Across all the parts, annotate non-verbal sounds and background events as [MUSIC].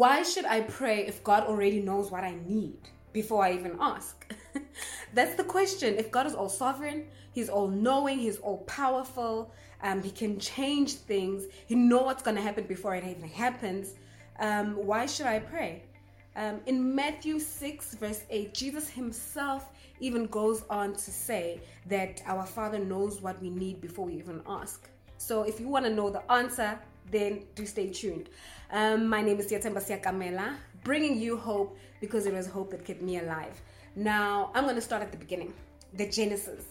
why should I pray if God already knows what I need before I even ask? [LAUGHS] That's the question. If God is all sovereign, He's all knowing, He's all powerful, um, He can change things, He know what's going to happen before it even happens. Um, why should I pray? Um, in Matthew 6, verse 8, Jesus Himself even goes on to say that our Father knows what we need before we even ask. So if you want to know the answer, then do stay tuned. Um, my name is Yatemba Siakamela, bringing you hope because it was hope that kept me alive. Now, I'm going to start at the beginning, the Genesis.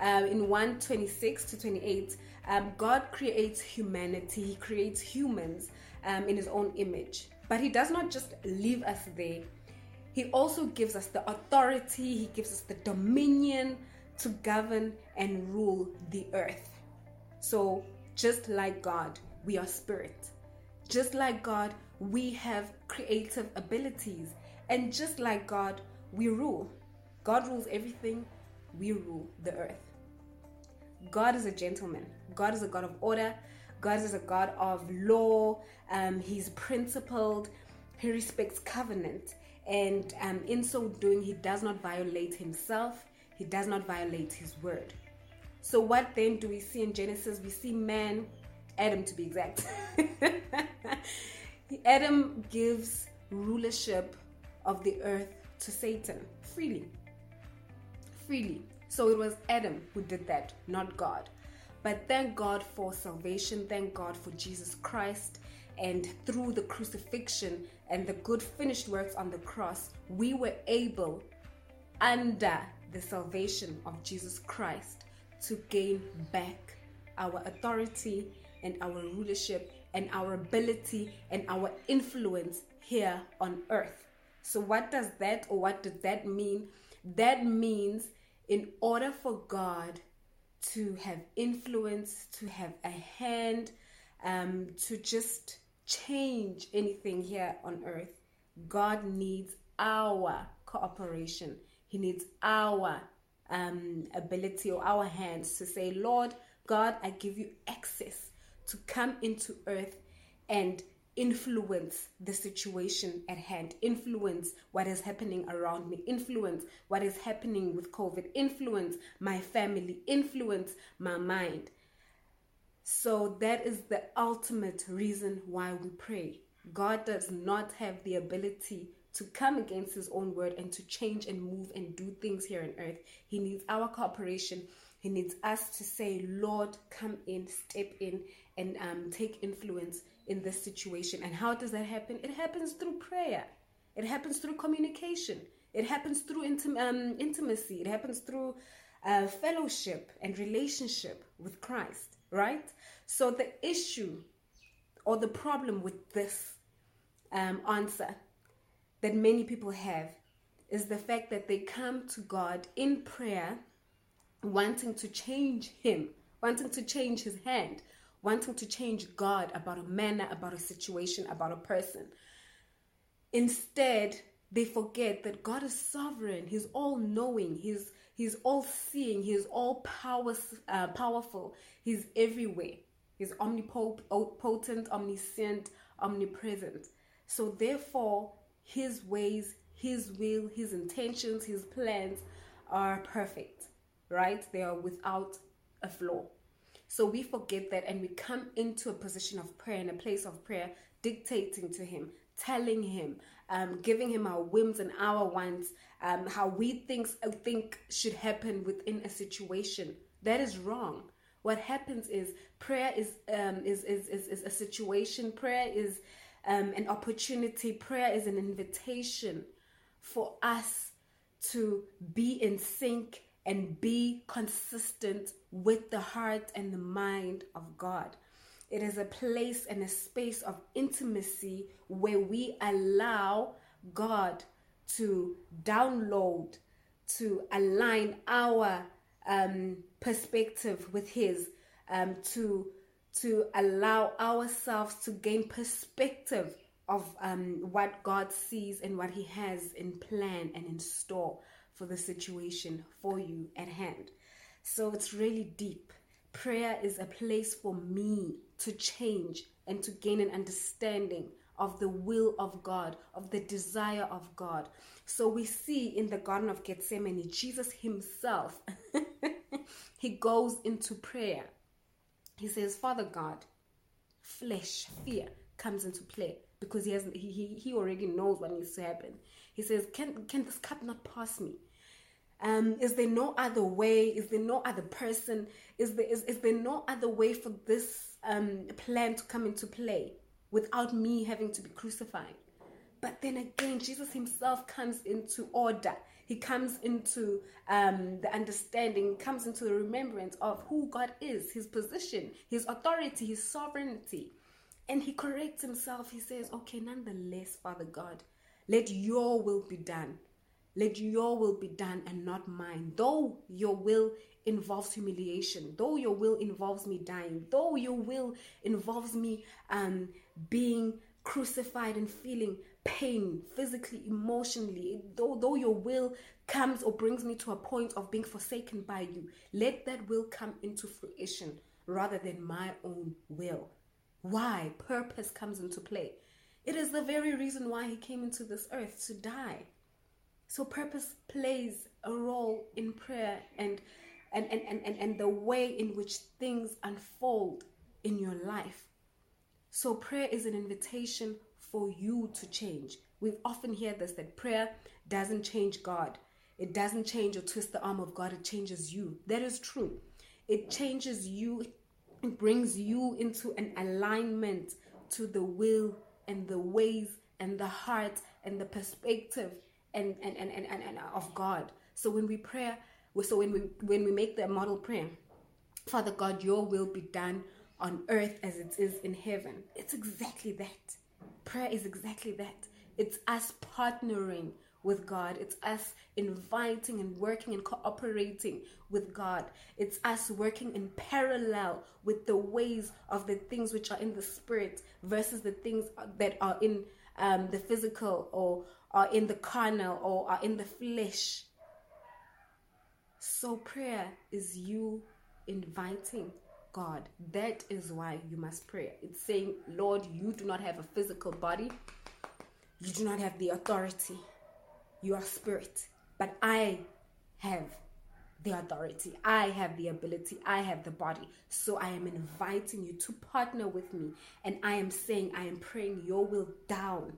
Um, in 126 to 28, um, God creates humanity, He creates humans um, in His own image. But He does not just leave us there, He also gives us the authority, He gives us the dominion to govern and rule the earth. So, just like God, we are spirit. Just like God, we have creative abilities. And just like God, we rule. God rules everything, we rule the earth. God is a gentleman. God is a God of order. God is a God of law. Um, he's principled. He respects covenant. And um, in so doing, he does not violate himself. He does not violate his word. So, what then do we see in Genesis? We see man, Adam to be exact. [LAUGHS] Adam gives rulership of the earth to Satan freely. Freely. So it was Adam who did that, not God. But thank God for salvation. Thank God for Jesus Christ. And through the crucifixion and the good finished works on the cross, we were able, under the salvation of Jesus Christ, to gain back our authority and our rulership and our ability and our influence here on earth. So, what does that or what does that mean? That means in order for God to have influence, to have a hand, um, to just change anything here on earth, God needs our cooperation. He needs our um, ability or our hands to say, Lord God, I give you access to come into earth and influence the situation at hand, influence what is happening around me, influence what is happening with COVID, influence my family, influence my mind. So that is the ultimate reason why we pray. God does not have the ability to come against his own word and to change and move and do things here on earth. He needs our cooperation. He needs us to say, Lord, come in, step in, and um, take influence in this situation. And how does that happen? It happens through prayer, it happens through communication, it happens through intim- um, intimacy, it happens through uh, fellowship and relationship with Christ, right? So the issue or the problem with this um, answer that many people have is the fact that they come to God in prayer wanting to change Him, wanting to change His hand, wanting to change God about a manner, about a situation, about a person. Instead, they forget that God is sovereign. He's all knowing. He's He's all seeing. He's all powers, uh, powerful. He's everywhere. He's omnipotent, omniscient, omnipresent. So therefore, His ways, His will, His intentions, His plans are perfect. Right? They are without a flaw. So we forget that and we come into a position of prayer, in a place of prayer, dictating to Him, telling Him, um, giving Him our whims and our wants, um, how we think, uh, think should happen within a situation. That is wrong. What happens is prayer is, um, is, is, is, is a situation, prayer is um, an opportunity, prayer is an invitation for us to be in sync and be consistent with the heart and the mind of God. It is a place and a space of intimacy where we allow God to download, to align our um, perspective with His, um, to to allow ourselves to gain perspective of um, what God sees and what He has in plan and in store for the situation for you at hand. So it's really deep. Prayer is a place for me to change and to gain an understanding of the will of God, of the desire of God. So we see in the Garden of Gethsemane, Jesus himself, [LAUGHS] he goes into prayer. He says, Father God, flesh, fear comes into play because he has he, he, he already knows what needs to happen. He says, Can can this cup not pass me? Um, is there no other way? Is there no other person? Is there is, is there no other way for this um, plan to come into play without me having to be crucified? But then again, Jesus himself comes into order. He comes into um, the understanding, comes into the remembrance of who God is, his position, his authority, his sovereignty. And he corrects himself. He says, Okay, nonetheless, Father God, let your will be done. Let your will be done and not mine. Though your will involves humiliation, though your will involves me dying, though your will involves me um, being crucified and feeling pain physically, emotionally, though, though your will comes or brings me to a point of being forsaken by you, let that will come into fruition rather than my own will. Why? Purpose comes into play. It is the very reason why he came into this earth to die. So purpose plays a role in prayer and and, and, and, and, and the way in which things unfold in your life. So prayer is an invitation for you to change. We often hear this that prayer doesn't change God. It doesn't change or twist the arm of God, it changes you. That is true. It changes you, it brings you into an alignment to the will and the ways and the heart and the perspective and, and, and, and, and, and of God. So when we pray, so when we when we make the model prayer, Father God, your will be done on earth as it is in heaven. It's exactly that. Prayer is exactly that. It's us partnering with God. It's us inviting and working and cooperating with God. It's us working in parallel with the ways of the things which are in the spirit versus the things that are in um, the physical or are in the carnal or are in the flesh. So, prayer is you inviting God. That is why you must pray. It's saying, Lord, you do not have a physical body, you do not have the authority, you are spirit, but I have the authority. I have the ability. I have the body. So I am inviting you to partner with me. And I am saying, I am praying your will down.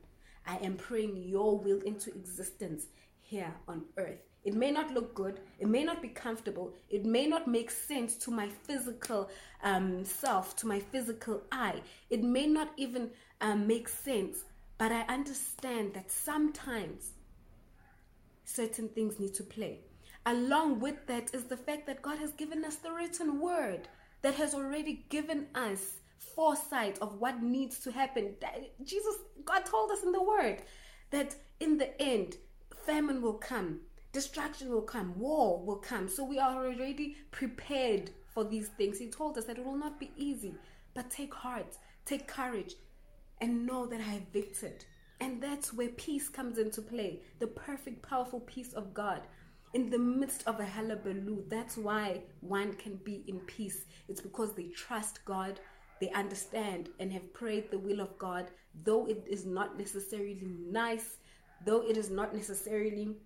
I am praying your will into existence here on earth. It may not look good. It may not be comfortable. It may not make sense to my physical um, self, to my physical eye. It may not even um, make sense. But I understand that sometimes certain things need to play. Along with that is the fact that God has given us the written word that has already given us foresight of what needs to happen. Jesus, God told us in the word that in the end, famine will come, destruction will come, war will come. So we are already prepared for these things. He told us that it will not be easy, but take heart, take courage, and know that I have victored. And that's where peace comes into play the perfect, powerful peace of God. In the midst of a hullabaloo, that's why one can be in peace. It's because they trust God, they understand, and have prayed the will of God, though it is not necessarily nice, though it is not necessarily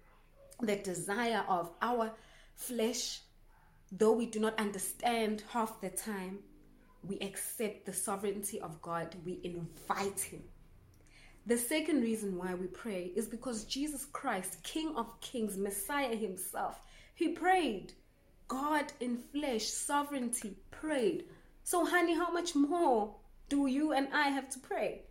the desire of our flesh, though we do not understand half the time, we accept the sovereignty of God, we invite Him. The second reason why we pray is because Jesus Christ, King of Kings, Messiah Himself, He prayed. God in flesh, sovereignty, prayed. So, honey, how much more do you and I have to pray?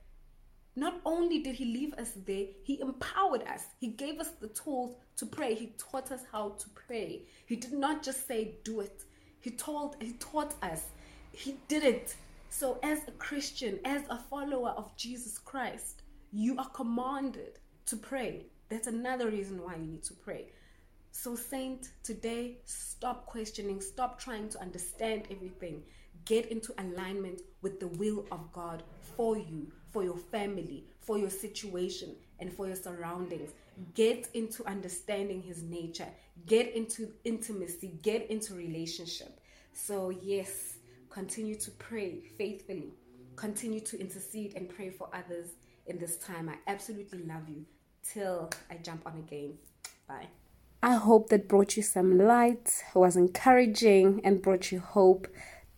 Not only did He leave us there, He empowered us. He gave us the tools to pray. He taught us how to pray. He did not just say, do it. He told, He taught us. He did it. So, as a Christian, as a follower of Jesus Christ, you are commanded to pray. That's another reason why you need to pray. So, Saint, today, stop questioning, stop trying to understand everything. Get into alignment with the will of God for you, for your family, for your situation, and for your surroundings. Get into understanding His nature, get into intimacy, get into relationship. So, yes, continue to pray faithfully continue to intercede and pray for others in this time. I absolutely love you. Till I jump on again. Bye. I hope that brought you some light, was encouraging, and brought you hope.